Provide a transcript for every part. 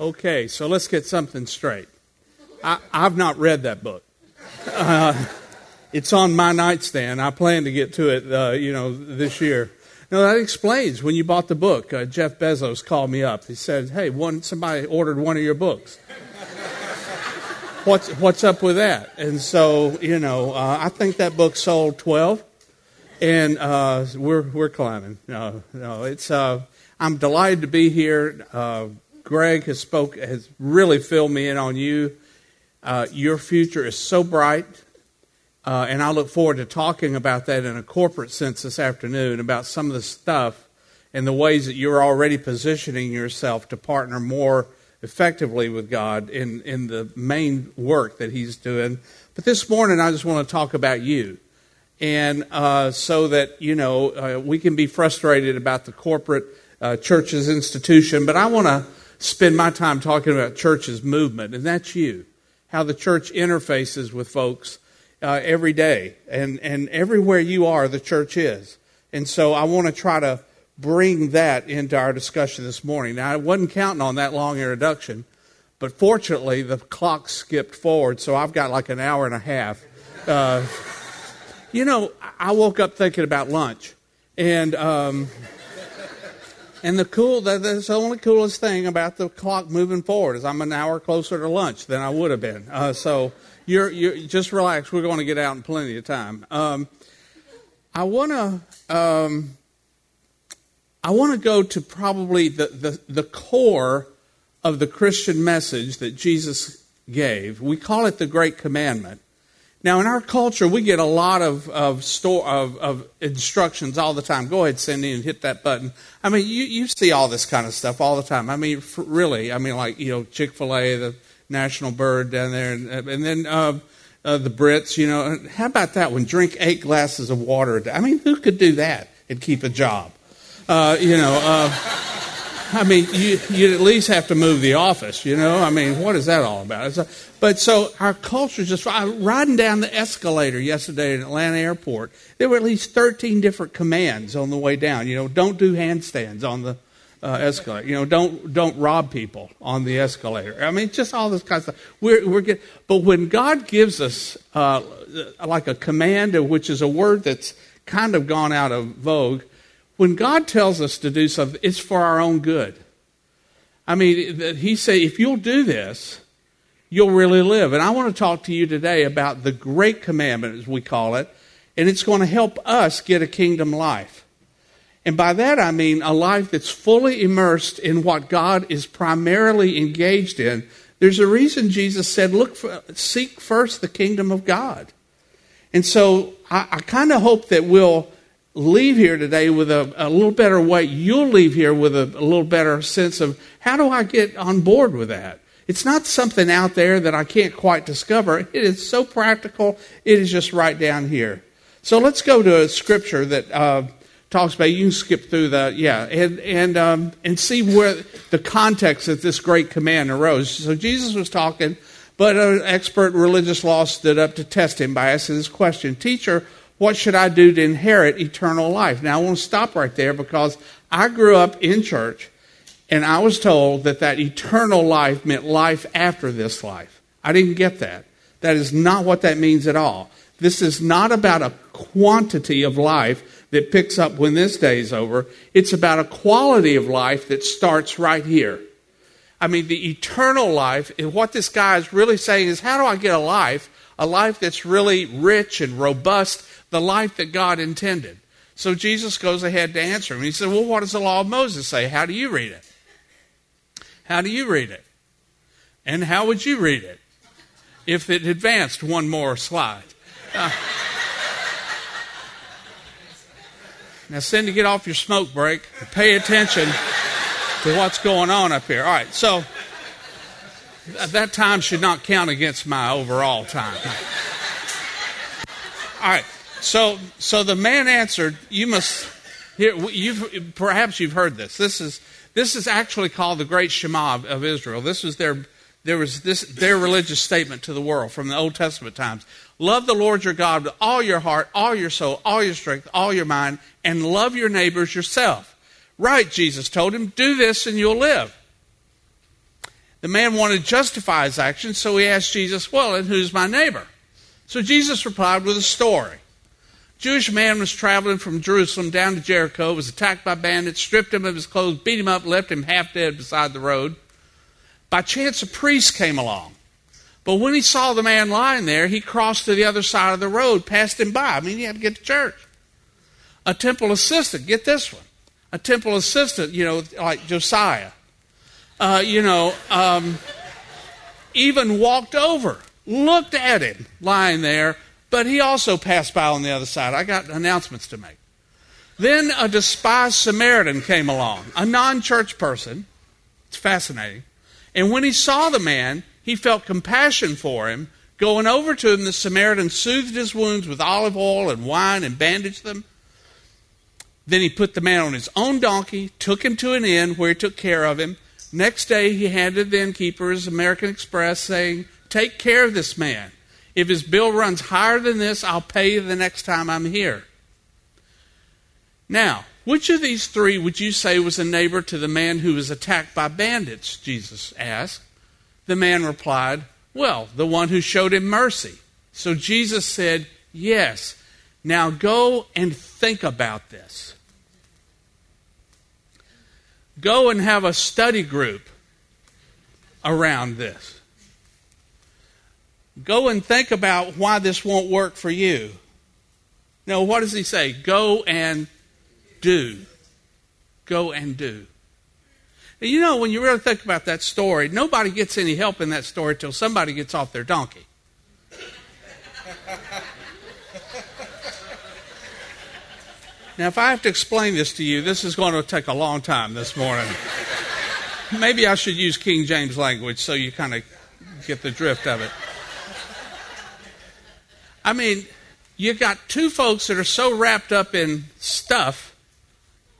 Okay, so let's get something straight. I, have not read that book. Uh, it's on my nightstand. I plan to get to it, uh, you know, this year. No, that explains when you bought the book. Uh, Jeff Bezos called me up. He said, "Hey, one somebody ordered one of your books. what's what's up with that?" And so, you know, uh, I think that book sold twelve, and uh, we're we're climbing. No, no, it's. Uh, I'm delighted to be here. Greg has spoke has really filled me in on you. Uh, your future is so bright. Uh, and I look forward to talking about that in a corporate sense this afternoon about some of the stuff and the ways that you're already positioning yourself to partner more effectively with God in, in the main work that He's doing. But this morning, I just want to talk about you. And uh, so that, you know, uh, we can be frustrated about the corporate uh, church's institution, but I want to spend my time talking about church's movement, and that's you. How the church interfaces with folks uh, every day, and, and everywhere you are, the church is. And so I want to try to bring that into our discussion this morning. Now, I wasn't counting on that long introduction, but fortunately, the clock skipped forward, so I've got like an hour and a half. Uh, you know, I woke up thinking about lunch, and um, and the cool that's the only coolest thing about the clock moving forward is I'm an hour closer to lunch than I would have been. Uh, so you're, you're just relax. We're going to get out in plenty of time. Um, I want to um, I want to go to probably the, the, the core of the Christian message that Jesus gave. We call it the Great Commandment. Now, in our culture, we get a lot of of, store, of, of instructions all the time. Go ahead, Cindy, and hit that button. I mean, you, you see all this kind of stuff all the time. I mean, really, I mean, like you know, Chick Fil A, the national bird down there, and, and then uh, uh, the Brits. You know, how about that one? Drink eight glasses of water. I mean, who could do that and keep a job? Uh, you know, uh, I mean, you you at least have to move the office. You know, I mean, what is that all about? A, but so our culture just riding down the escalator yesterday at Atlanta Airport. There were at least thirteen different commands on the way down. You know, don't do handstands on the uh, escalator. You know, don't don't rob people on the escalator. I mean, just all this kind of stuff. We're we're getting, but when God gives us uh, like a command, which is a word that's kind of gone out of vogue, when God tells us to do something, it's for our own good. I mean, He said, if you'll do this, you'll really live. And I want to talk to you today about the great commandment, as we call it, and it's going to help us get a kingdom life. And by that I mean a life that's fully immersed in what God is primarily engaged in. There's a reason Jesus said, "Look, for, seek first the kingdom of God." And so I, I kind of hope that we'll leave here today with a, a little better way. You'll leave here with a, a little better sense of how do I get on board with that. It's not something out there that I can't quite discover. It is so practical. It is just right down here. So let's go to a scripture that. Uh, talks about. You can skip through the yeah, and and um, and see where the context that this great command arose. So Jesus was talking, but an expert religious law stood up to test him by asking this question: Teacher, what should I do to inherit eternal life? Now I want to stop right there because I grew up in church, and I was told that that eternal life meant life after this life. I didn't get that. That is not what that means at all. This is not about a quantity of life that picks up when this day is over. It's about a quality of life that starts right here. I mean, the eternal life, and what this guy is really saying is, how do I get a life, a life that's really rich and robust, the life that God intended? So Jesus goes ahead to answer him. He said, Well, what does the law of Moses say? How do you read it? How do you read it? And how would you read it if it advanced one more slide? Uh, Now, Cindy, get off your smoke break. Pay attention to what's going on up here. All right, so that time should not count against my overall time. All right, so so the man answered, "You must." Here, you've perhaps you've heard this. This is this is actually called the Great Shema of, of Israel. This was their there was this their religious statement to the world from the Old Testament times. Love the Lord your God with all your heart, all your soul, all your strength, all your mind, and love your neighbors yourself. Right, Jesus told him, do this and you'll live. The man wanted to justify his actions, so he asked Jesus, Well, and who's my neighbor? So Jesus replied with a story. A Jewish man was traveling from Jerusalem down to Jericho, was attacked by bandits, stripped him of his clothes, beat him up, left him half dead beside the road. By chance, a priest came along. But when he saw the man lying there, he crossed to the other side of the road, passed him by. I mean, he had to get to church. A temple assistant, get this one. A temple assistant, you know, like Josiah, uh, you know, um, even walked over, looked at him lying there, but he also passed by on the other side. I got announcements to make. Then a despised Samaritan came along, a non church person. It's fascinating. And when he saw the man, he felt compassion for him. Going over to him, the Samaritan soothed his wounds with olive oil and wine and bandaged them. Then he put the man on his own donkey, took him to an inn where he took care of him. Next day, he handed the innkeeper his American Express, saying, Take care of this man. If his bill runs higher than this, I'll pay you the next time I'm here. Now, which of these three would you say was a neighbor to the man who was attacked by bandits? Jesus asked. The man replied, Well, the one who showed him mercy. So Jesus said, Yes. Now go and think about this. Go and have a study group around this. Go and think about why this won't work for you. No, what does he say? Go and do. Go and do. And you know, when you really think about that story, nobody gets any help in that story until somebody gets off their donkey. Now, if I have to explain this to you, this is going to take a long time this morning. Maybe I should use King James language so you kind of get the drift of it. I mean, you got two folks that are so wrapped up in stuff,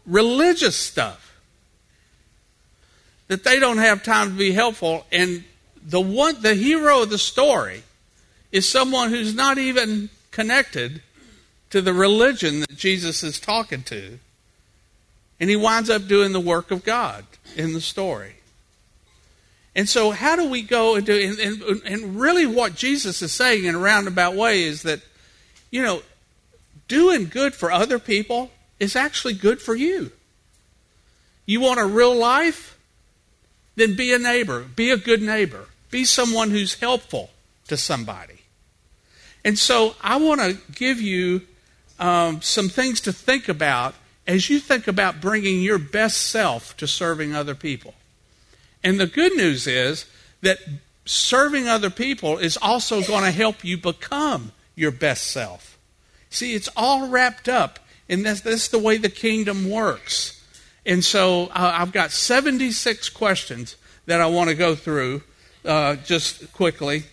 religious stuff, that they don't have time to be helpful. And the one, the hero of the story is someone who's not even connected to the religion that Jesus is talking to. And he winds up doing the work of God in the story. And so, how do we go do, and, and, and really what Jesus is saying in a roundabout way is that, you know, doing good for other people is actually good for you. You want a real life? then be a neighbor. Be a good neighbor. Be someone who's helpful to somebody. And so I want to give you um, some things to think about as you think about bringing your best self to serving other people. And the good news is that serving other people is also going to help you become your best self. See, it's all wrapped up, and that's, that's the way the kingdom works. And so uh, I've got 76 questions that I want to go through uh, just quickly.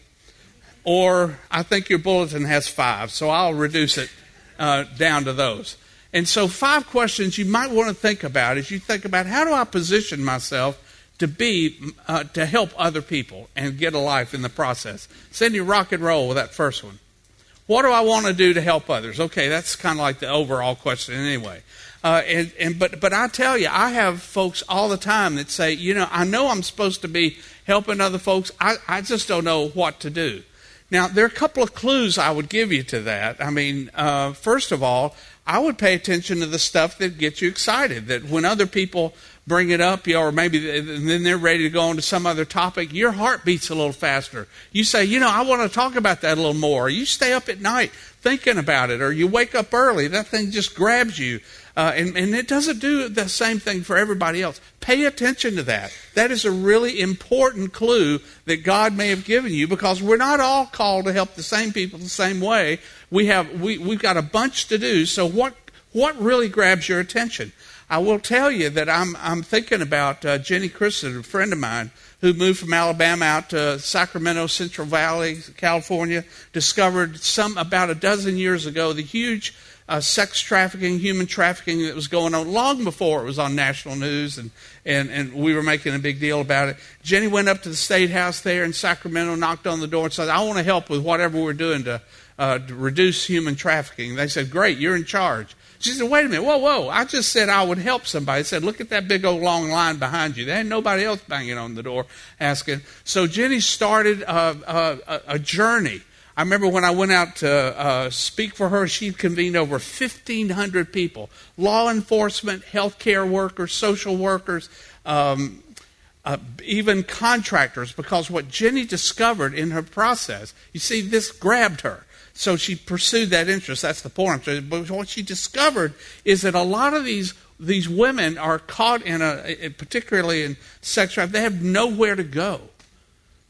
Or I think your bulletin has five, so I'll reduce it uh, down to those. And so, five questions you might want to think about as you think about how do I position myself to be uh, to help other people and get a life in the process. Cindy, rock and roll with that first one. What do I want to do to help others? Okay, that's kind of like the overall question anyway. Uh, and, and but but I tell you, I have folks all the time that say, you know, I know I'm supposed to be helping other folks. I, I just don't know what to do. Now, there are a couple of clues I would give you to that. I mean, uh, first of all, I would pay attention to the stuff that gets you excited. That when other people bring it up, you or maybe then they're ready to go on to some other topic, your heart beats a little faster. You say, you know, I want to talk about that a little more. You stay up at night thinking about it, or you wake up early. That thing just grabs you. Uh, and, and it doesn't do the same thing for everybody else. Pay attention to that. That is a really important clue that God may have given you because we're not all called to help the same people the same way. We have we, we've got a bunch to do. So what what really grabs your attention? I will tell you that I'm I'm thinking about uh, Jenny Christen, a friend of mine who moved from Alabama out to Sacramento, Central Valley, California, discovered some about a dozen years ago the huge uh, sex trafficking, human trafficking that was going on long before it was on national news, and, and, and we were making a big deal about it. Jenny went up to the state house there in Sacramento, knocked on the door, and said, I want to help with whatever we're doing to uh, to reduce human trafficking. They said, Great, you're in charge. She said, Wait a minute, whoa, whoa. I just said I would help somebody. I said, Look at that big old long line behind you. There ain't nobody else banging on the door asking. So Jenny started a, a, a journey. I remember when I went out to uh, speak for her, she convened over 1,500 people law enforcement, healthcare workers, social workers, um, uh, even contractors, because what Jenny discovered in her process, you see, this grabbed her. So she pursued that interest. That's the point. But what she discovered is that a lot of these these women are caught in a, particularly in sex trafficking. They have nowhere to go.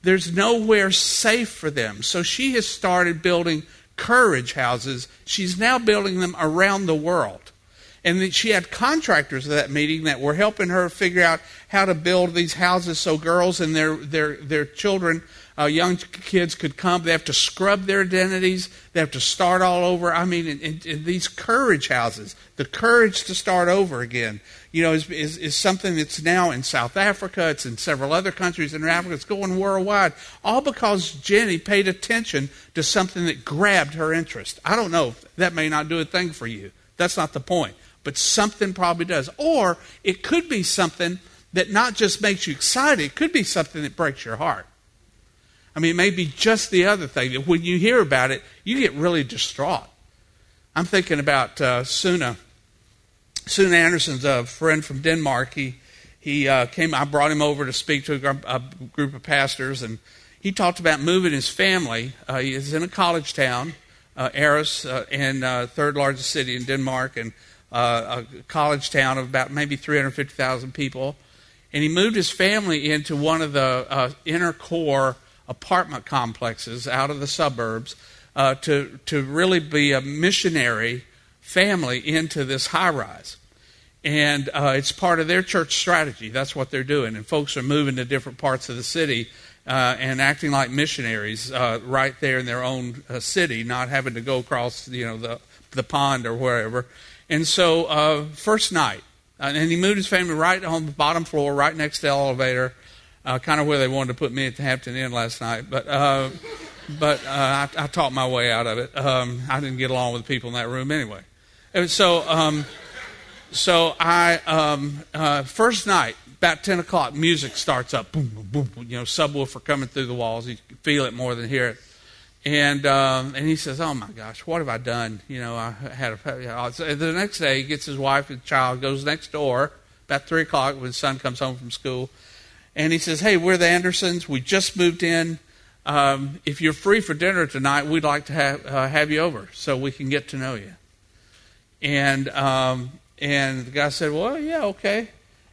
There's nowhere safe for them. So she has started building courage houses. She's now building them around the world. And she had contractors at that meeting that were helping her figure out how to build these houses so girls and their, their, their children uh, young kids could come. They have to scrub their identities. They have to start all over. I mean, in, in, in these courage houses, the courage to start over again, you know, is, is, is, something that's now in South Africa. It's in several other countries in Africa. It's going worldwide. All because Jenny paid attention to something that grabbed her interest. I don't know. That may not do a thing for you. That's not the point. But something probably does. Or it could be something that not just makes you excited, it could be something that breaks your heart. I mean, it may be just the other thing. When you hear about it, you get really distraught. I'm thinking about uh, Suna. Suna Anderson's a friend from Denmark. He, he uh, came, I brought him over to speak to a, a, group of pastors, and he talked about moving his family. Uh, he is in a college town, uh, Aarhus, uh, and uh, third largest city in Denmark, and uh, a college town of about maybe 350,000 people. And he moved his family into one of the uh, inner core apartment complexes out of the suburbs uh, to, to really be a missionary family into this high rise. And uh, it's part of their church strategy. That's what they're doing. And folks are moving to different parts of the city uh, and acting like missionaries uh, right there in their own uh, city, not having to go across you know the the pond or wherever. And so, uh, first night, and he moved his family right on the bottom floor, right next to the elevator uh, kind of where they wanted to put me at the Hampton Inn last night. But uh, but uh, I, I talked my way out of it. Um, I didn't get along with the people in that room anyway. And so um, so I um, uh, first night about ten o'clock, music starts up. Boom, boom, boom. You know, subwoofer coming through the walls. You feel it more than hear it. And um, and he says, "Oh my gosh, what have I done?" You know, I had a. The next day, he gets his wife and child, goes next door about three o'clock when his son comes home from school, and he says, Hey, we're the Andersons. We just moved in. Um, if you're free for dinner tonight, we'd like to have, uh, have you over so we can get to know you. And, um, and the guy said, Well, yeah, okay.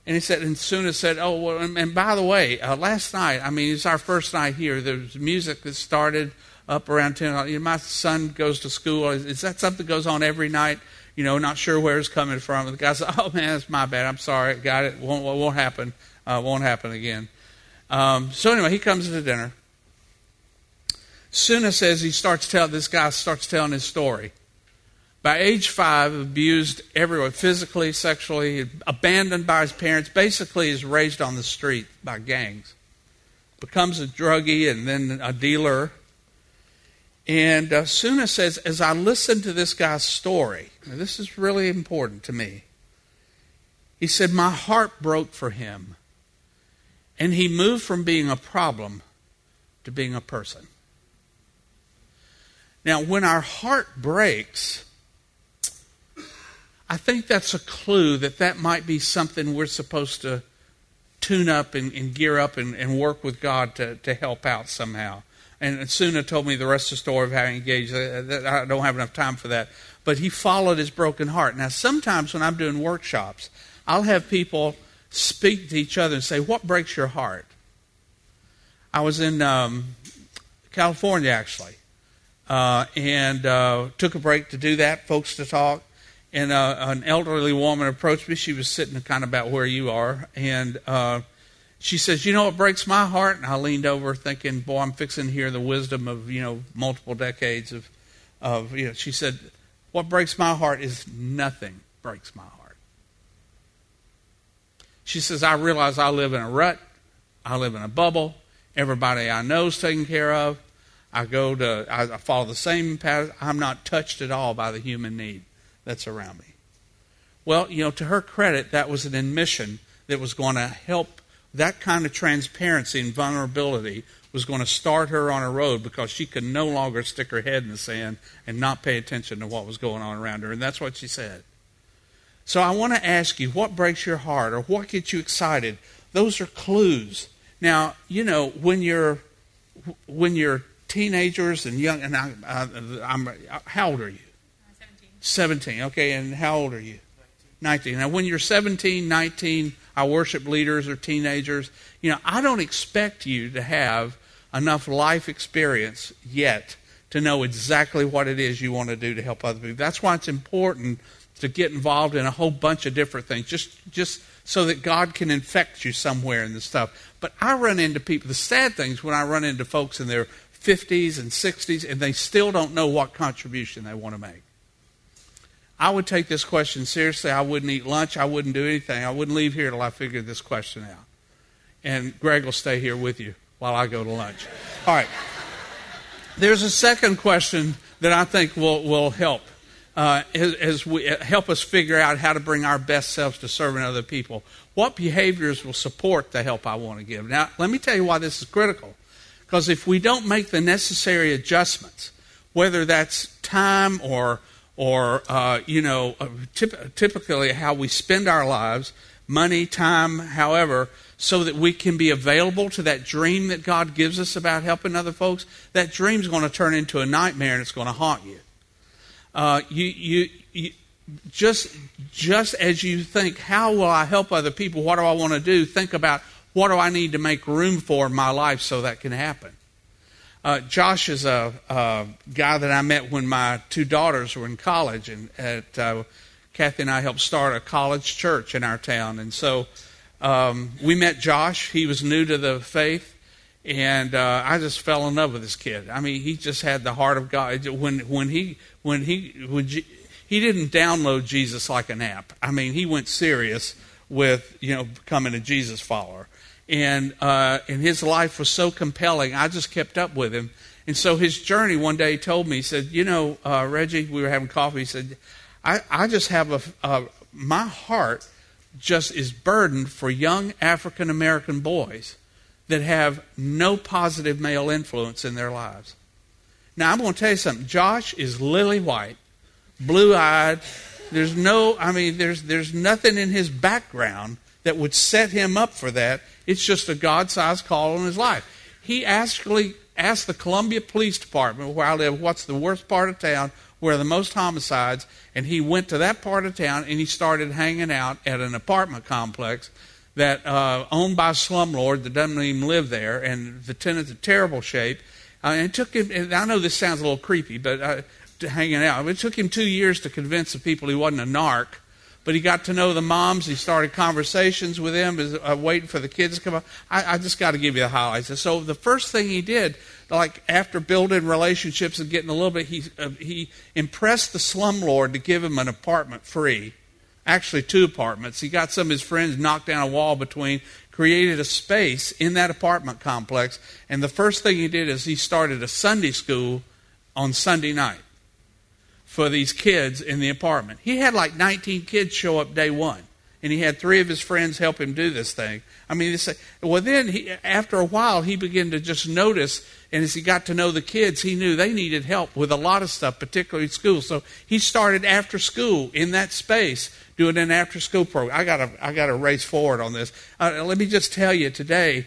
And he said, and Suna said, Oh, well, and, by the way, uh, last night, I mean, it's our first night here. There was music that started up around 10. You know, my son goes to school. Is, is that something that goes on every night? You know, not sure where it's coming from. And the guy said, Oh, man, that's my bad. I'm sorry. Got it. Won't, won't happen uh, won't happen again. Um, so anyway, he comes to dinner. Suna says he starts telling this guy starts telling his story. By age five, abused everywhere, physically, sexually, abandoned by his parents, basically is raised on the street by gangs. Becomes a druggie and then a dealer. And uh, Suna says, as I listened to this guy's story, this is really important to me. He said, My heart broke for him. And he moved from being a problem to being a person. Now, when our heart breaks, I think that's a clue that that might be something we're supposed to tune up and, and gear up and, and, work with God to, to help out somehow. And Suna told me the rest of the story of how he engaged. Uh, uh, I don't have enough time for that. But he followed his broken heart. Now, sometimes when I'm doing workshops, I'll have people speak to each other and say, What breaks your heart? I was in um, California actually, uh, and uh, took a break to do that, folks to talk. And uh, an elderly woman approached me. She was sitting kind of about where you are, and uh, she says, "You know what breaks my heart?" And I leaned over, thinking, "Boy, I'm fixing to hear the wisdom of you know multiple decades of of you know." She said, "What breaks my heart is nothing breaks my heart." She says, I realize I live in a rut. I live in a bubble. Everybody I know is taken care of. I go to, I follow the same path. I'm not touched at all by the human need that's around me. Well, you know, to her credit, that was an admission that was going to help that kind of transparency and vulnerability was going to start her on a road because she could no longer stick her head in the sand and not pay attention to what was going on around her. And that's what she said. So I want to ask you, what breaks your heart or what gets you excited? Those are clues. Now, you know, when you're when you're teenagers and young, and I, am how old are you? 17. 17. Okay, and how old are you? 19. 19. Now, when you're 17, 19, our worship leaders are teenagers. You know, I don't expect you to have enough life experience yet to know exactly what it is you want to do to help other people. That's why it's important to get involved in a whole bunch of different things, just just so that God can infect you somewhere in the stuff. But I run into people. The sad things when I run into folks in their 50s and 60s, and they still don't know what contribution they want to make. I would take this question seriously. I wouldn't eat lunch. I wouldn't do anything. I wouldn't leave here till I figured this question out. And Greg will stay here with you while I go to lunch. All right. There's a second question that I think will, will help uh, as, as, we uh, help us figure out how to bring our best selves to serving other people. What behaviors will support the help I want to give? Now, let me tell you why this is critical. Because if we don't make the necessary adjustments, whether that's time or or uh, you know, uh, typ- typically how we spend our lives, money, time, however, so that we can be available to that dream that God gives us about helping other folks, that dream's going to turn into a nightmare and it's going to haunt you. Uh, you, you, you, just, just as you think, how will I help other people? What do I want to do? Think about what do I need to make room for in my life so that can happen. Uh, Josh is a, a, guy that I met when my two daughters were in college, and at uh, Kathy and I helped start a college church in our town, and so um, we met Josh. He was new to the faith, and uh, I just fell in love with this kid. I mean, he just had the heart of God. When when he when he when he didn't download Jesus like an app. I mean, he went serious with you know becoming a Jesus follower, and uh, and his life was so compelling. I just kept up with him, and so his journey. One day, he told me, he said, "You know, uh, Reggie, we were having coffee. He said, I I just have a, my heart." just is burdened for young African American boys that have no positive male influence in their lives. Now, I'm going to tell you something. Josh is lily white, blue eyed. There's no, I mean, there's, there's nothing in his background that would set him up for that. It's just a God sized call on his life. He actually asked the Columbia Police Department, where I live, what's the worst part of town, where the most homicides, and he went to that part of town and he started hanging out at an apartment complex that uh, owned by a slumlord that doesn't even live there, and the tenant's in terrible shape. Uh, and it took him. I know this sounds a little creepy, but uh, hanging out. It took him two years to convince the people he wasn't a narc. But he got to know the moms. He started conversations with them, uh, waiting for the kids to come up. I, I just got to give you the highlights. And so the first thing he did, like after building relationships and getting a little bit, he uh, he impressed the slumlord to give him an apartment free actually two apartments. He got some of his friends knocked down a wall between, created a space in that apartment complex, and the first thing he did is he started a Sunday school on Sunday night for these kids in the apartment. He had like 19 kids show up day one, and he had three of his friends help him do this thing. I mean, well, then he, after a while, he began to just notice, and as he got to know the kids, he knew they needed help with a lot of stuff, particularly school. So he started after school in that space doing an after school program. I got to I got to race forward on this. Uh, let me just tell you today.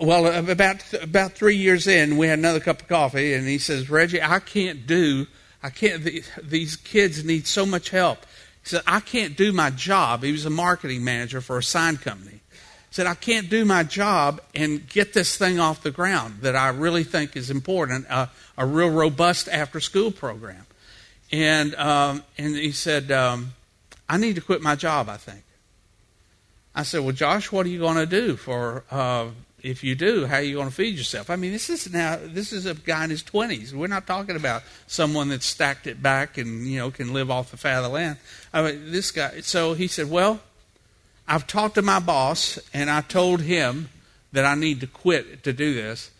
Well, uh, about about three years in, we had another cup of coffee, and he says, "Reggie, I can't do. I can't. These kids need so much help." He said, "I can't do my job." He was a marketing manager for a sign company. He said, "I can't do my job and get this thing off the ground that I really think is important. Uh, a real robust after school program." And, um, and he said, um, I need to quit my job, I think. I said, Well, Josh, what are you going to do for, uh, if you do, how are you going to feed yourself? I mean, this is now, this is a guy in his 20s. We're not talking about someone that's stacked it back and, you know, can live off the fat of the land. I mean, this guy, so he said, Well, I've talked to my boss and I told him that I need to quit to do this.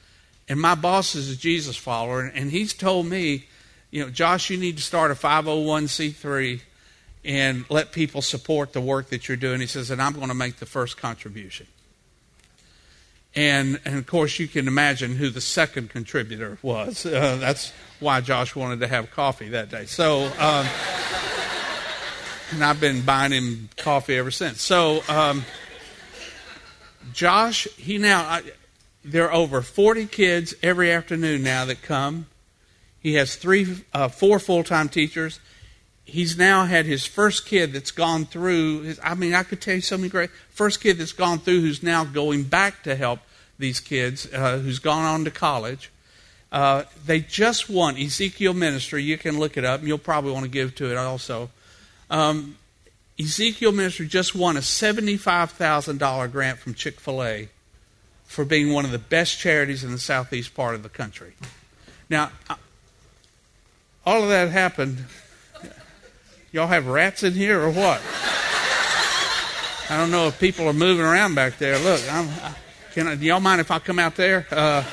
And my boss is a Jesus follower, and he's told me, you know, Josh, you need to start a 501c3 and let people support the work that you're doing. He says, and I'm going to make the first contribution. And, and of course, you can imagine who the second contributor was. Uh, that's why Josh wanted to have coffee that day. So, um, and I've been buying him coffee ever since. So, um, Josh, he now, I, there are over 40 kids every afternoon now that come. He has three, uh, four full time teachers. He's now had his first kid that's gone through. His, I mean, I could tell you so many great. First kid that's gone through who's now going back to help these kids, uh, who's gone on to college. Uh, they just won Ezekiel Ministry. You can look it up, and you'll probably want to give to it also. Um, Ezekiel Ministry just won a $75,000 grant from Chick fil A for being one of the best charities in the southeast part of the country. Now, uh, all of that happened. Y'all have rats in here or what? I don't know if people are moving around back there. Look, I'm, I, can I, do y'all mind if I come out there? Uh,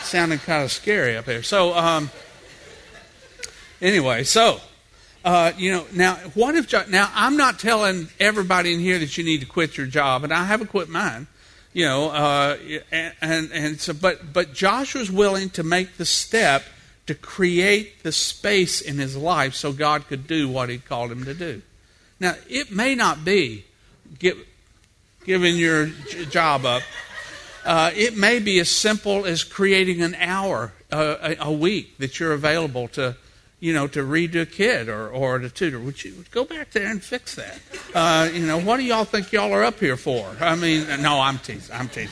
sounding kind of scary up here. So, um, anyway, so uh, you know, now what if now I'm not telling everybody in here that you need to quit your job, and I haven't quit mine. You know, uh, and, and and so, but but Joshua's willing to make the step to create the space in his life so God could do what He called him to do. Now, it may not be give, giving your job up. Uh, it may be as simple as creating an hour uh, a, a, week that you're available to you know, to read to a kid or, or to tutor. Would you go back there and fix that? Uh, you know, what do y'all think y'all are up here for? I mean, no, I'm teasing. I'm teasing.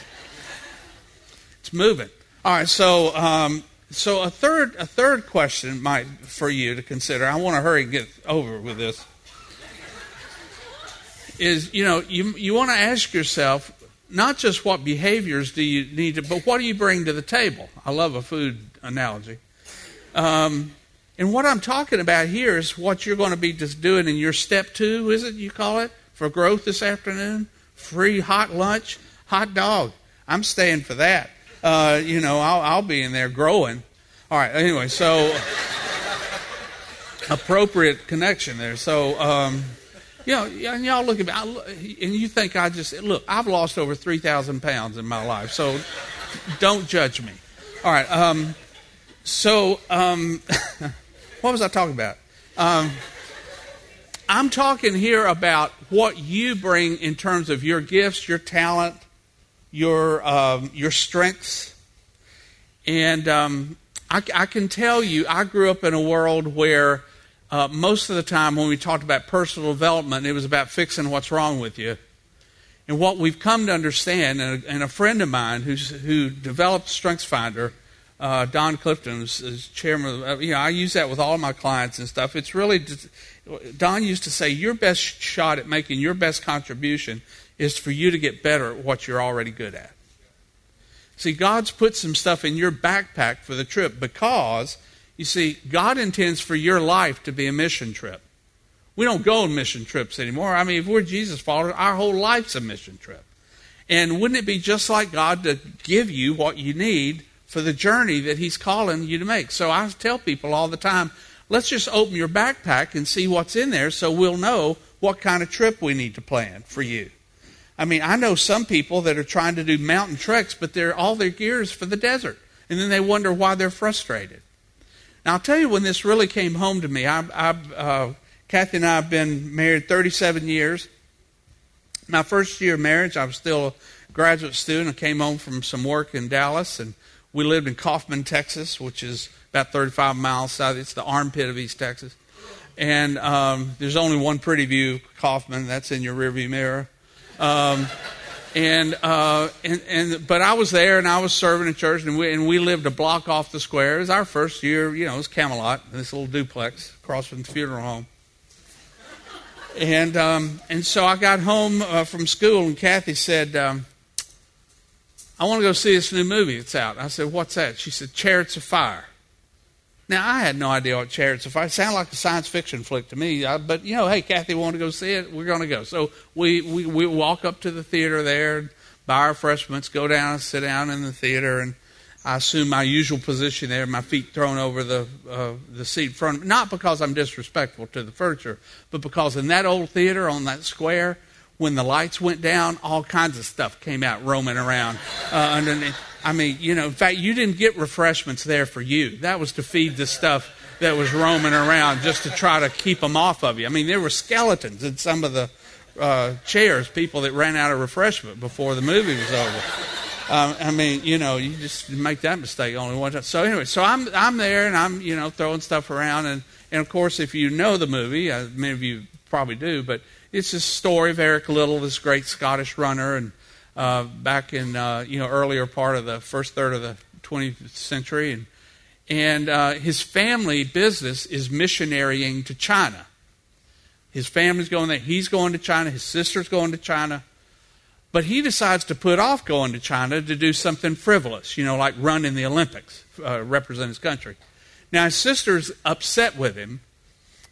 It's moving. All right, so um, so a third a third question might for you to consider. I want to hurry and get over with this. Is you know you you want to ask yourself not just what behaviors do you need to, but what do you bring to the table? I love a food analogy. Um, and what I'm talking about here is what you're going to be just doing in your step two, is it you call it, for growth this afternoon? Free hot lunch, hot dog. I'm staying for that. Uh, you know, I'll, I'll be in there growing. All right, anyway, so appropriate connection there. So, um, you know, and y'all look at me, and you think I just, look, I've lost over 3,000 pounds in my life, so don't judge me. All right, um, so, um, What was I talking about? Um, I'm talking here about what you bring in terms of your gifts, your talent, your um, your strengths, and um, I, I, can tell you, I grew up in a world where uh, most of the time when we talked about personal development, it was about fixing what's wrong with you. And what we've come to understand, and a, and a friend of mine who developed StrengthsFinder uh, Don Clifton is, is chairman. Of, you know, I use that with all my clients and stuff. It's really Don used to say your best shot at making your best contribution is for you to get better at what you're already good at. See, God's put some stuff in your backpack for the trip because you see, God intends for your life to be a mission trip. We don't go on mission trips anymore. I mean, if we're Jesus followers, our whole life's a mission trip. And wouldn't it be just like God to give you what you need for the journey that He's calling you to make. So I tell people all the time, let's just open your backpack and see what's in there so we'll know what kind of trip we need to plan for you. I mean, I know some people that are trying to do mountain treks, but they're all their gear is for the desert. And then they wonder why they're frustrated. Now, I'll tell you when this really came home to me. I, I, uh, Kathy and I have been married 37 years. My first year of marriage, I was still a graduate student. I came home from some work in Dallas and we lived in Kaufman, Texas, which is about 35 miles south. It's the armpit of East Texas. And um, there's only one pretty view, Kaufman. That's in your rearview mirror. Um, and, uh, and and but I was there and I was serving in church and we and we lived a block off the square. It was our first year, you know, it was Camelot, this little duplex across from the funeral home. And um, and so I got home uh, from school and Kathy said, um, I want to go see this new movie that's out. I said, What's that? She said, Chariots of Fire. Now, I had no idea what Chariots of Fire. Sounded like a science fiction flick to me. but, you know, hey, Kathy want to go see it. We're going to go. So we, we, we walk up to the theater there, buy our refreshments, go down and sit down in the theater. And, I assume my usual position there, my feet thrown over the uh, the seat front. Not because I'm disrespectful to the furniture, but because in that old theater on that square, when the lights went down, all kinds of stuff came out roaming around uh, underneath. I mean, you know, in fact, you didn't get refreshments there for you. That was to feed the stuff that was roaming around just to try to keep them off of you. I mean, there were skeletons in some of the uh, chairs, people that ran out of refreshment before the movie was over. Um, I mean, you know, you just make that mistake only one time. So anyway, so I'm I'm there and I'm you know throwing stuff around and and of course if you know the movie, uh, many of you probably do, but it's a story of Eric Liddell, this great Scottish runner, and uh, back in uh, you know earlier part of the first third of the 20th century, and and uh, his family business is missionarying to China. His family's going there. He's going to China. His sister's going to China. But he decides to put off going to China to do something frivolous, you know, like run in the Olympics, uh, represent his country. Now, his sister's upset with him.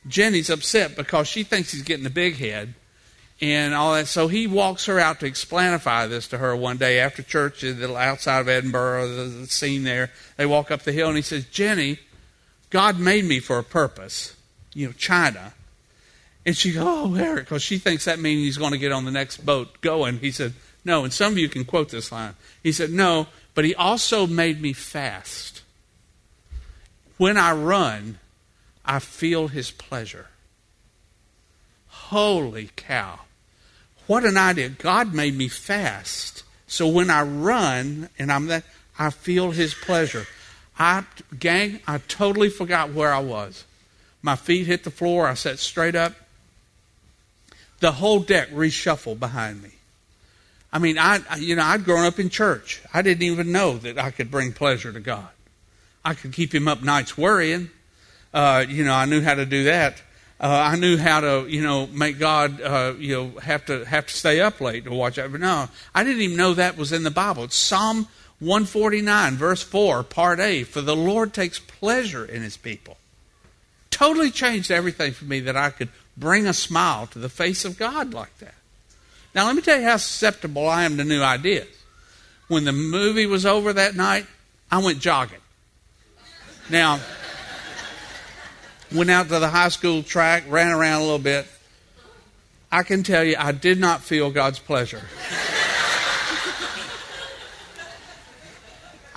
Jenny's upset because she thinks he's getting the big head and all that. So he walks her out to explanify this to her one day after church outside of Edinburgh, the scene there. They walk up the hill and he says, Jenny, God made me for a purpose, you know, China. And she goes, Oh, Eric, because she thinks that means he's going to get on the next boat going. He said, No. And some of you can quote this line. He said, No, but he also made me fast. When I run, I feel his pleasure. Holy cow. What an idea. God made me fast. So when I run and I'm that, I feel his pleasure. I, gang, I totally forgot where I was. My feet hit the floor. I sat straight up the whole deck reshuffled behind me. I mean, I you know I'd grown up in church. I didn't even know that I could bring pleasure to God. I could keep Him up nights worrying. Uh, you know, I knew how to do that. Uh, I knew how to, you know, make God, uh, you know, have to have to stay up late to watch that. But no, I didn't even know that was in the Bible. It's Psalm 149, verse 4, part A. For the Lord takes pleasure in His people. Totally changed everything for me that I could bring a smile to the face of God like that. Now, let me tell you how susceptible I am to new ideas. When the movie was over that night, I went jogging. Now, went out to the high school track, ran around a little bit. I can tell you, I did not feel God's pleasure.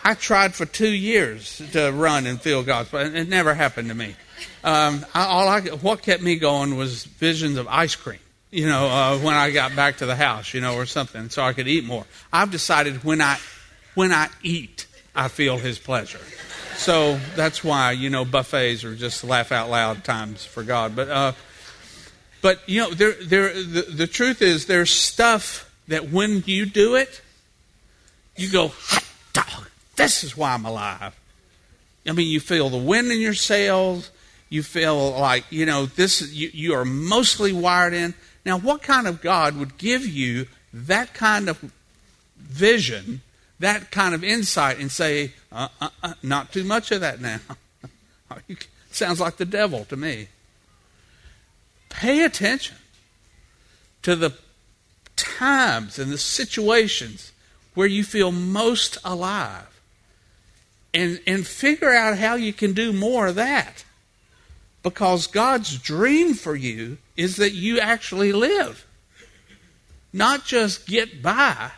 I tried for two years to run and feel God's pleasure. It never happened to me um, I, all I, what kept me going was visions of ice cream. You know, uh, when I got back to the house, you know, or something, so I could eat more. I've decided when I when I eat, I feel His pleasure. So that's why you know buffets are just laugh out loud times for God. But uh, but you know, there there the, the truth is there's stuff that when you do it, you go hot dog. This is why I'm alive. I mean, you feel the wind in your sails you feel like, you know, this you, you are mostly wired in. Now, what kind of God would give you that kind of vision, that kind of insight, and say, uh, uh, uh, not too much of that now? Sounds like the devil to me. Pay attention to the times and the situations where you feel most alive and, and figure out how you can do more of that. Because God's dream for you is that you actually live. Not just get by,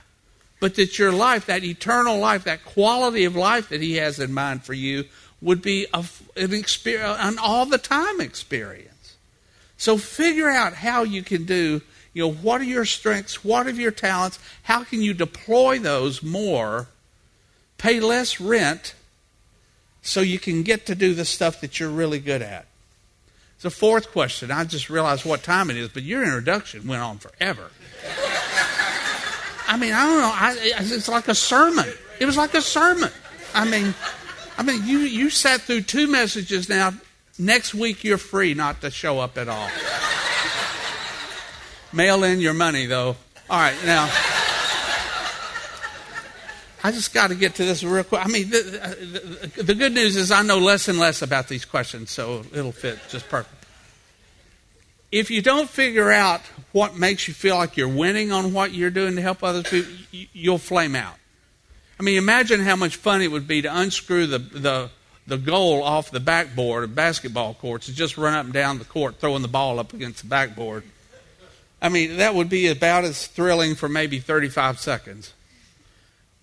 but that your life, that eternal life, that quality of life that He has in mind for you, would be a, an, an all the time experience. So figure out how you can do, you know, what are your strengths, what are your talents, how can you deploy those more, pay less rent, so you can get to do the stuff that you're really good at. The fourth question. I just realized what time it is, but your introduction went on forever. I mean, I don't know. I, it's like a sermon. It was like a sermon. I mean, I mean, you you sat through two messages now. Next week you're free not to show up at all. Mail in your money though. All right, now. I just got to get to this real quick. I mean, the, the, the, good news is I know less and less about these questions, so it'll fit just perfect. If you don't figure out what makes you feel like you're winning on what you're doing to help others, people, you'll flame out. I mean, imagine how much fun it would be to unscrew the, the, the goal off the backboard of basketball courts and just run up and down the court throwing the ball up against the backboard. I mean, that would be about as thrilling for maybe 35 seconds.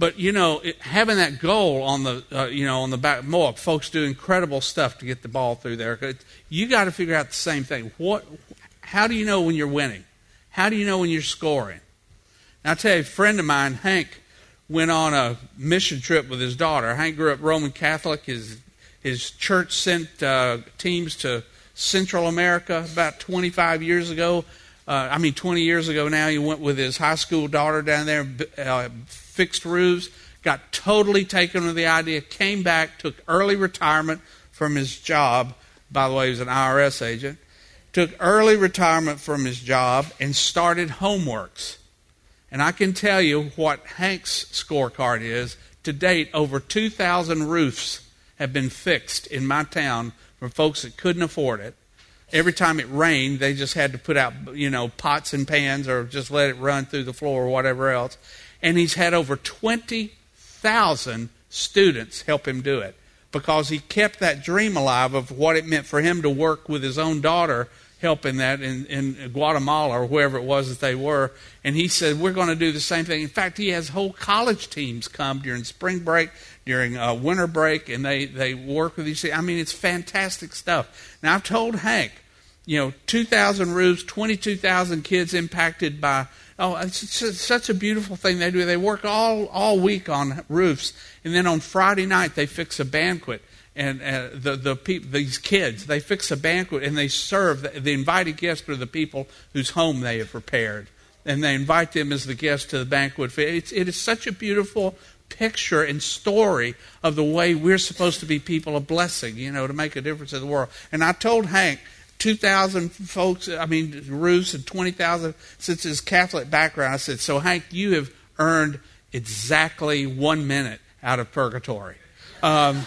But you know, it, having that goal on the uh, you know on the back, more folks do incredible stuff to get the ball through there. You got to figure out the same thing. What? How do you know when you're winning? How do you know when you're scoring? Now, I tell you, a friend of mine, Hank, went on a mission trip with his daughter. Hank grew up Roman Catholic. His his church sent uh, teams to Central America about 25 years ago. Uh, I mean, 20 years ago now. He went with his high school daughter down there. Uh, fixed roofs, got totally taken with the idea, came back, took early retirement from his job. By the way, he was an IRS agent. Took early retirement from his job and started Homeworks. And I can tell you what Hank's scorecard is. To date, over 2,000 roofs have been fixed in my town from folks that couldn't afford it. Every time it rained, they just had to put out, you know, pots and pans or just let it run through the floor or whatever else and he's had over 20,000 students help him do it because he kept that dream alive of what it meant for him to work with his own daughter helping that in, in Guatemala or wherever it was that they were. And he said, We're going to do the same thing. In fact, he has whole college teams come during spring break, during uh, winter break, and they, they work with these. I mean, it's fantastic stuff. Now, I've told Hank, you know, 2,000 roofs, 22,000 kids impacted by Oh, it's such a beautiful thing they do. They work all, all week on roofs, and then on Friday night they fix a banquet. And uh, the, the pe- these kids, they fix a banquet and they serve. The, the invited guests are the people whose home they have prepared. And they invite them as the guests to the banquet. It's, it is such a beautiful picture and story of the way we're supposed to be people of blessing, you know, to make a difference in the world. And I told Hank, 2,000 folks, I mean, roofs and 20,000 since his Catholic background. I said, So, Hank, you have earned exactly one minute out of purgatory. Um,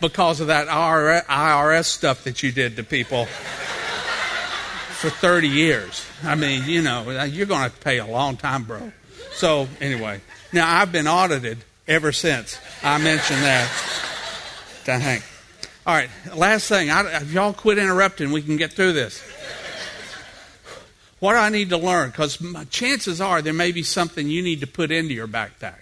because of that IRS stuff that you did to people for 30 years. I mean, you know, you're going to pay a long time, bro. So, anyway, now I've been audited ever since I mentioned that to Hank. All right, last thing. I, if y'all quit interrupting, we can get through this. What do I need to learn? Because chances are there may be something you need to put into your backpack.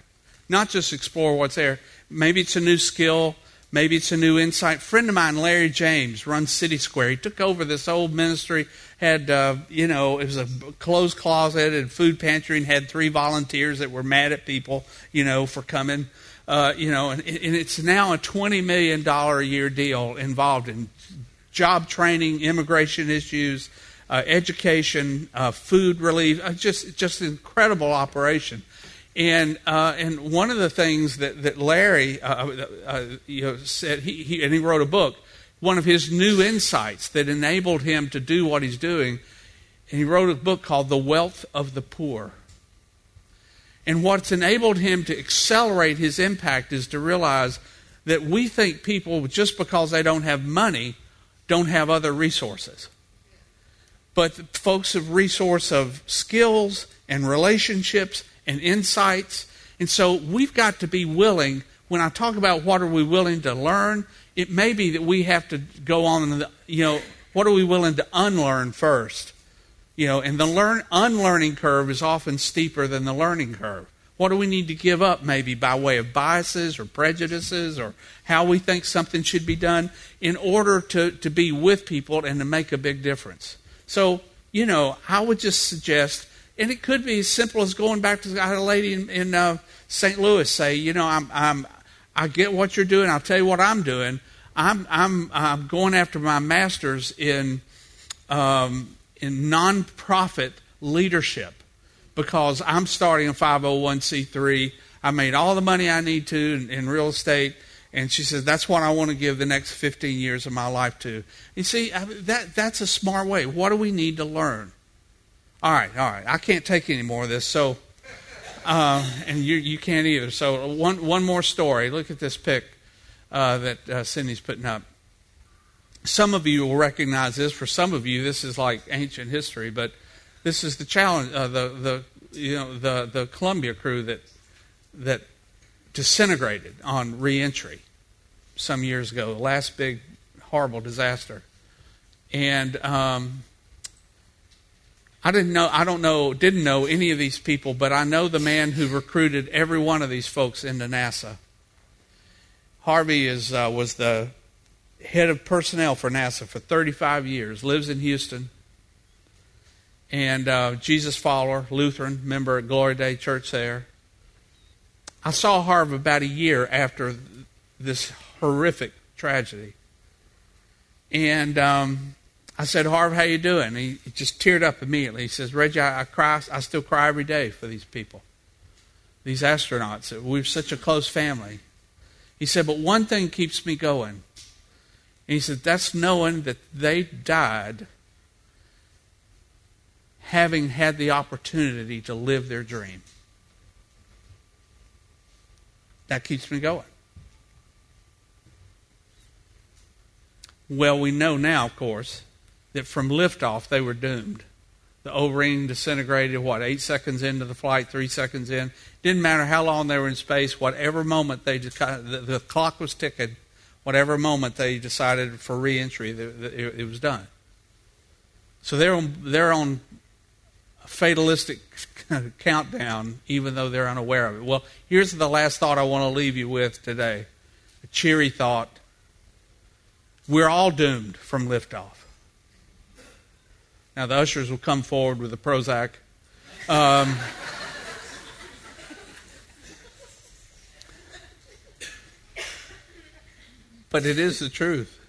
Not just explore what's there. Maybe it's a new skill. Maybe it's a new insight. Friend of mine, Larry James, runs City Square. He took over this old ministry, had, uh, you know, it was a closed closet and food pantry, and had three volunteers that were mad at people, you know, for coming. Uh, you know, and, and it's now a $20 million a year deal involved in job training, immigration issues, uh, education, uh, food relief, uh, just just incredible operation. And uh, and one of the things that that Larry uh, uh, you know, said he, he and he wrote a book. One of his new insights that enabled him to do what he's doing, and he wrote a book called "The Wealth of the Poor." And what's enabled him to accelerate his impact is to realize that we think people, just because they don't have money, don't have other resources. But folks have resource of skills and relationships and insights. And so we've got to be willing, when I talk about what are we willing to learn, it may be that we have to go on, and you know, what are we willing to unlearn first? You know, and the learn unlearning curve is often steeper than the learning curve. What do we need to give up, maybe by way of biases or prejudices or how we think something should be done, in order to, to be with people and to make a big difference? So, you know, I would just suggest, and it could be as simple as going back to I had a lady in, in uh, St. Louis say, you know, I'm, I'm, I get what you're doing. I'll tell you what I'm doing. I'm, I'm, I'm going after my master's in um, in nonprofit leadership because I'm starting a 501c3. I made all the money I need to in, in real estate. And she says, that's what I want to give the next 15 years of my life to. You see, that, that's a smart way. What do we need to learn? All right, all right. I can't take any more of this. So, uh, and you, you can't either. So, one, one more story. Look at this pic uh, that uh, Cindy's putting up. Some of you will recognize this. For some of you, this is like ancient history, but this is the challenge. Uh, the the you know the the Columbia crew that that disintegrated on reentry some years ago, the last big horrible disaster. And um, I didn't know, I don't know, didn't know any of these people, but I know the man who recruited every one of these folks into NASA. Harvey is uh, was the head of personnel for NASA for 35 years, lives in Houston, and uh, Jesus follower, Lutheran, member at Gloria Dei Church there. I saw Harvey about a year after this horrific tragedy. And um, I said, Harv, how you doing? He, he, just teared up immediately. He says, Reggie, I, I, cry. I still cry every day for these people, these astronauts. We're such a close family. He said, but one thing keeps me going. And he said, that's knowing that they died having had the opportunity to live their dream. That keeps me going. Well, we know now, of course, that from liftoff they were doomed. The O-ring disintegrated, what, eight seconds into the flight, three seconds in. Didn't matter how long they were in space, whatever moment they just, the, the clock was ticking, whatever moment they decided for reentry, it, it was done. So they're on, they're on fatalistic countdown, even though they're unaware of it. Well, here's the last thought I want to leave you with today a cheery thought. We're all doomed from liftoff. Now, the ushers will come forward with the Prozac. Um, but it is the truth.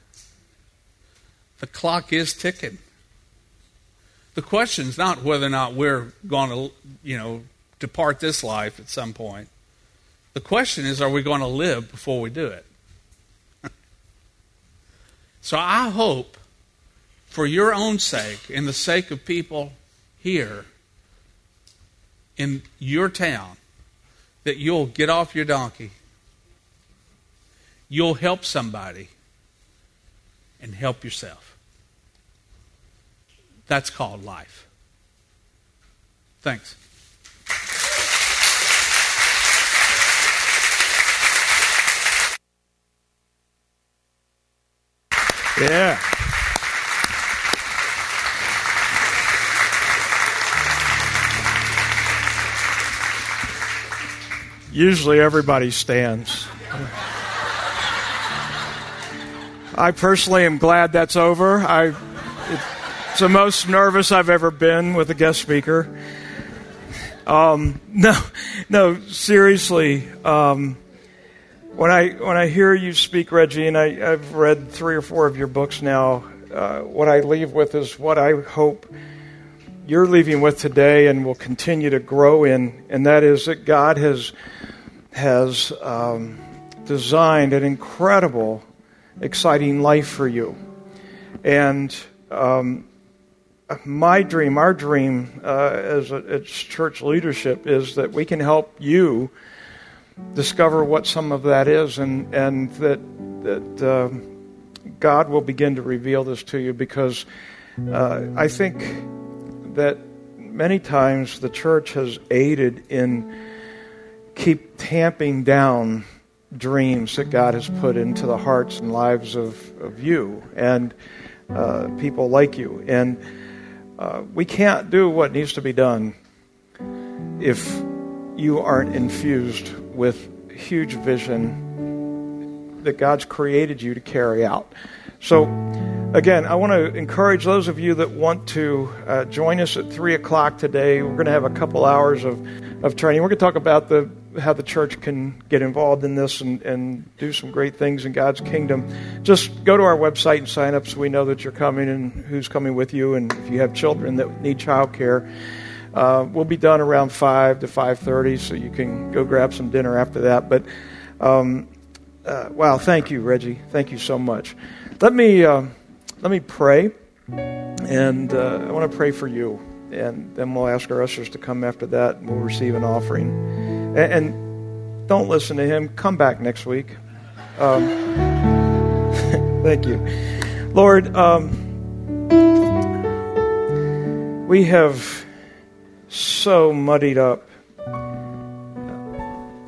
The clock is ticking. The question is not whether or not we're going to, you know, depart this life at some point. The question is, are we going to live before we do it? so I hope, for your own sake and the sake of people here in your town, that you'll get off your donkey, you'll help somebody, and help yourself. That's called life. Thanks. Yeah. Usually everybody stands. I personally am glad that's over. I it, it's the most nervous I've ever been with a guest speaker. Um, no, no, seriously. Um, when I when I hear you speak, Reggie, and I, have read three or four of your books now, uh, what I leave with is what I hope you're leaving with today, and will continue to grow in, and that is that God has has um, designed an incredible, exciting life for you, and um, my dream, our dream uh, as, a, as church leadership, is that we can help you discover what some of that is, and and that that uh, God will begin to reveal this to you. Because uh, I think that many times the church has aided in keep tamping down dreams that God has put into the hearts and lives of, of you and uh, people like you. And uh, we can't do what needs to be done if you aren't infused with huge vision that God's created you to carry out. So, again, I want to encourage those of you that want to uh, join us at 3 o'clock today. We're going to have a couple hours of, of training. We're going to talk about the how the church can get involved in this and, and do some great things in God's kingdom, just go to our website and sign up so we know that you're coming and who's coming with you. And if you have children that need childcare, uh, we'll be done around five to five thirty, so you can go grab some dinner after that. But um, uh, wow, thank you, Reggie. Thank you so much. Let me uh, let me pray, and uh, I want to pray for you, and then we'll ask our ushers to come after that, and we'll receive an offering. And, and don't listen to him. Come back next week. Um, thank you. Lord, um, we have so muddied up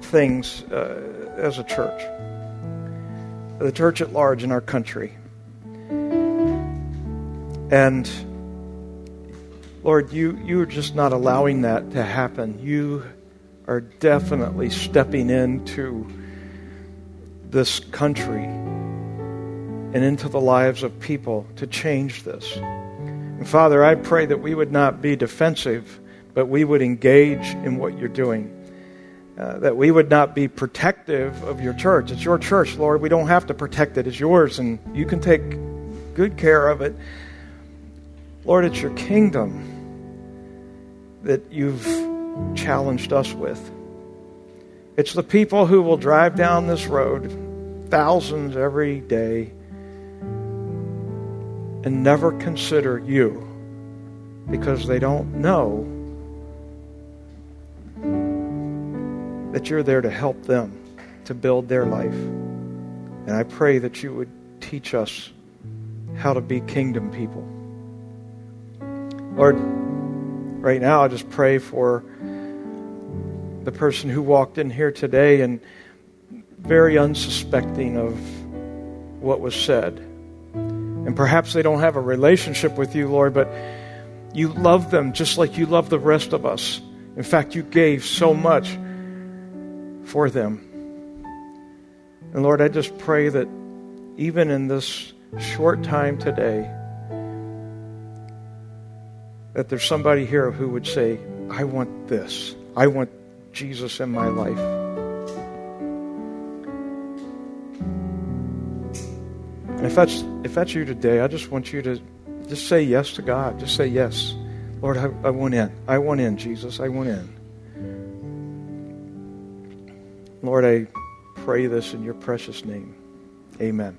things uh, as a church, the church at large in our country. And Lord, you, you are just not allowing that to happen. You are definitely stepping into this country and into the lives of people to change this. And Father, I pray that we would not be defensive, but we would engage in what you're doing. Uh, that we would not be protective of your church. It's your church, Lord. We don't have to protect it. It's yours, and you can take good care of it. Lord, it's your kingdom that you've challenged us with. It's the people who will drive down this road, thousands every day, and never consider you because they don't know that you're there to help them to build their life. And I pray that you would teach us how to be kingdom people. Lord, right now I just pray for the person who walked in here today and very unsuspecting of what was said. And perhaps they don't have a relationship with you, Lord, but you love them just like you love the rest of us. In fact, you gave so much for them. And Lord, I just pray that even in this short time today, that there's somebody here who would say, I want this. I want Jesus in my life. And if that's if that's you today, I just want you to just say yes to God. Just say yes. Lord, I, I want in. I want in, Jesus. I want in. Lord, I pray this in your precious name. Amen.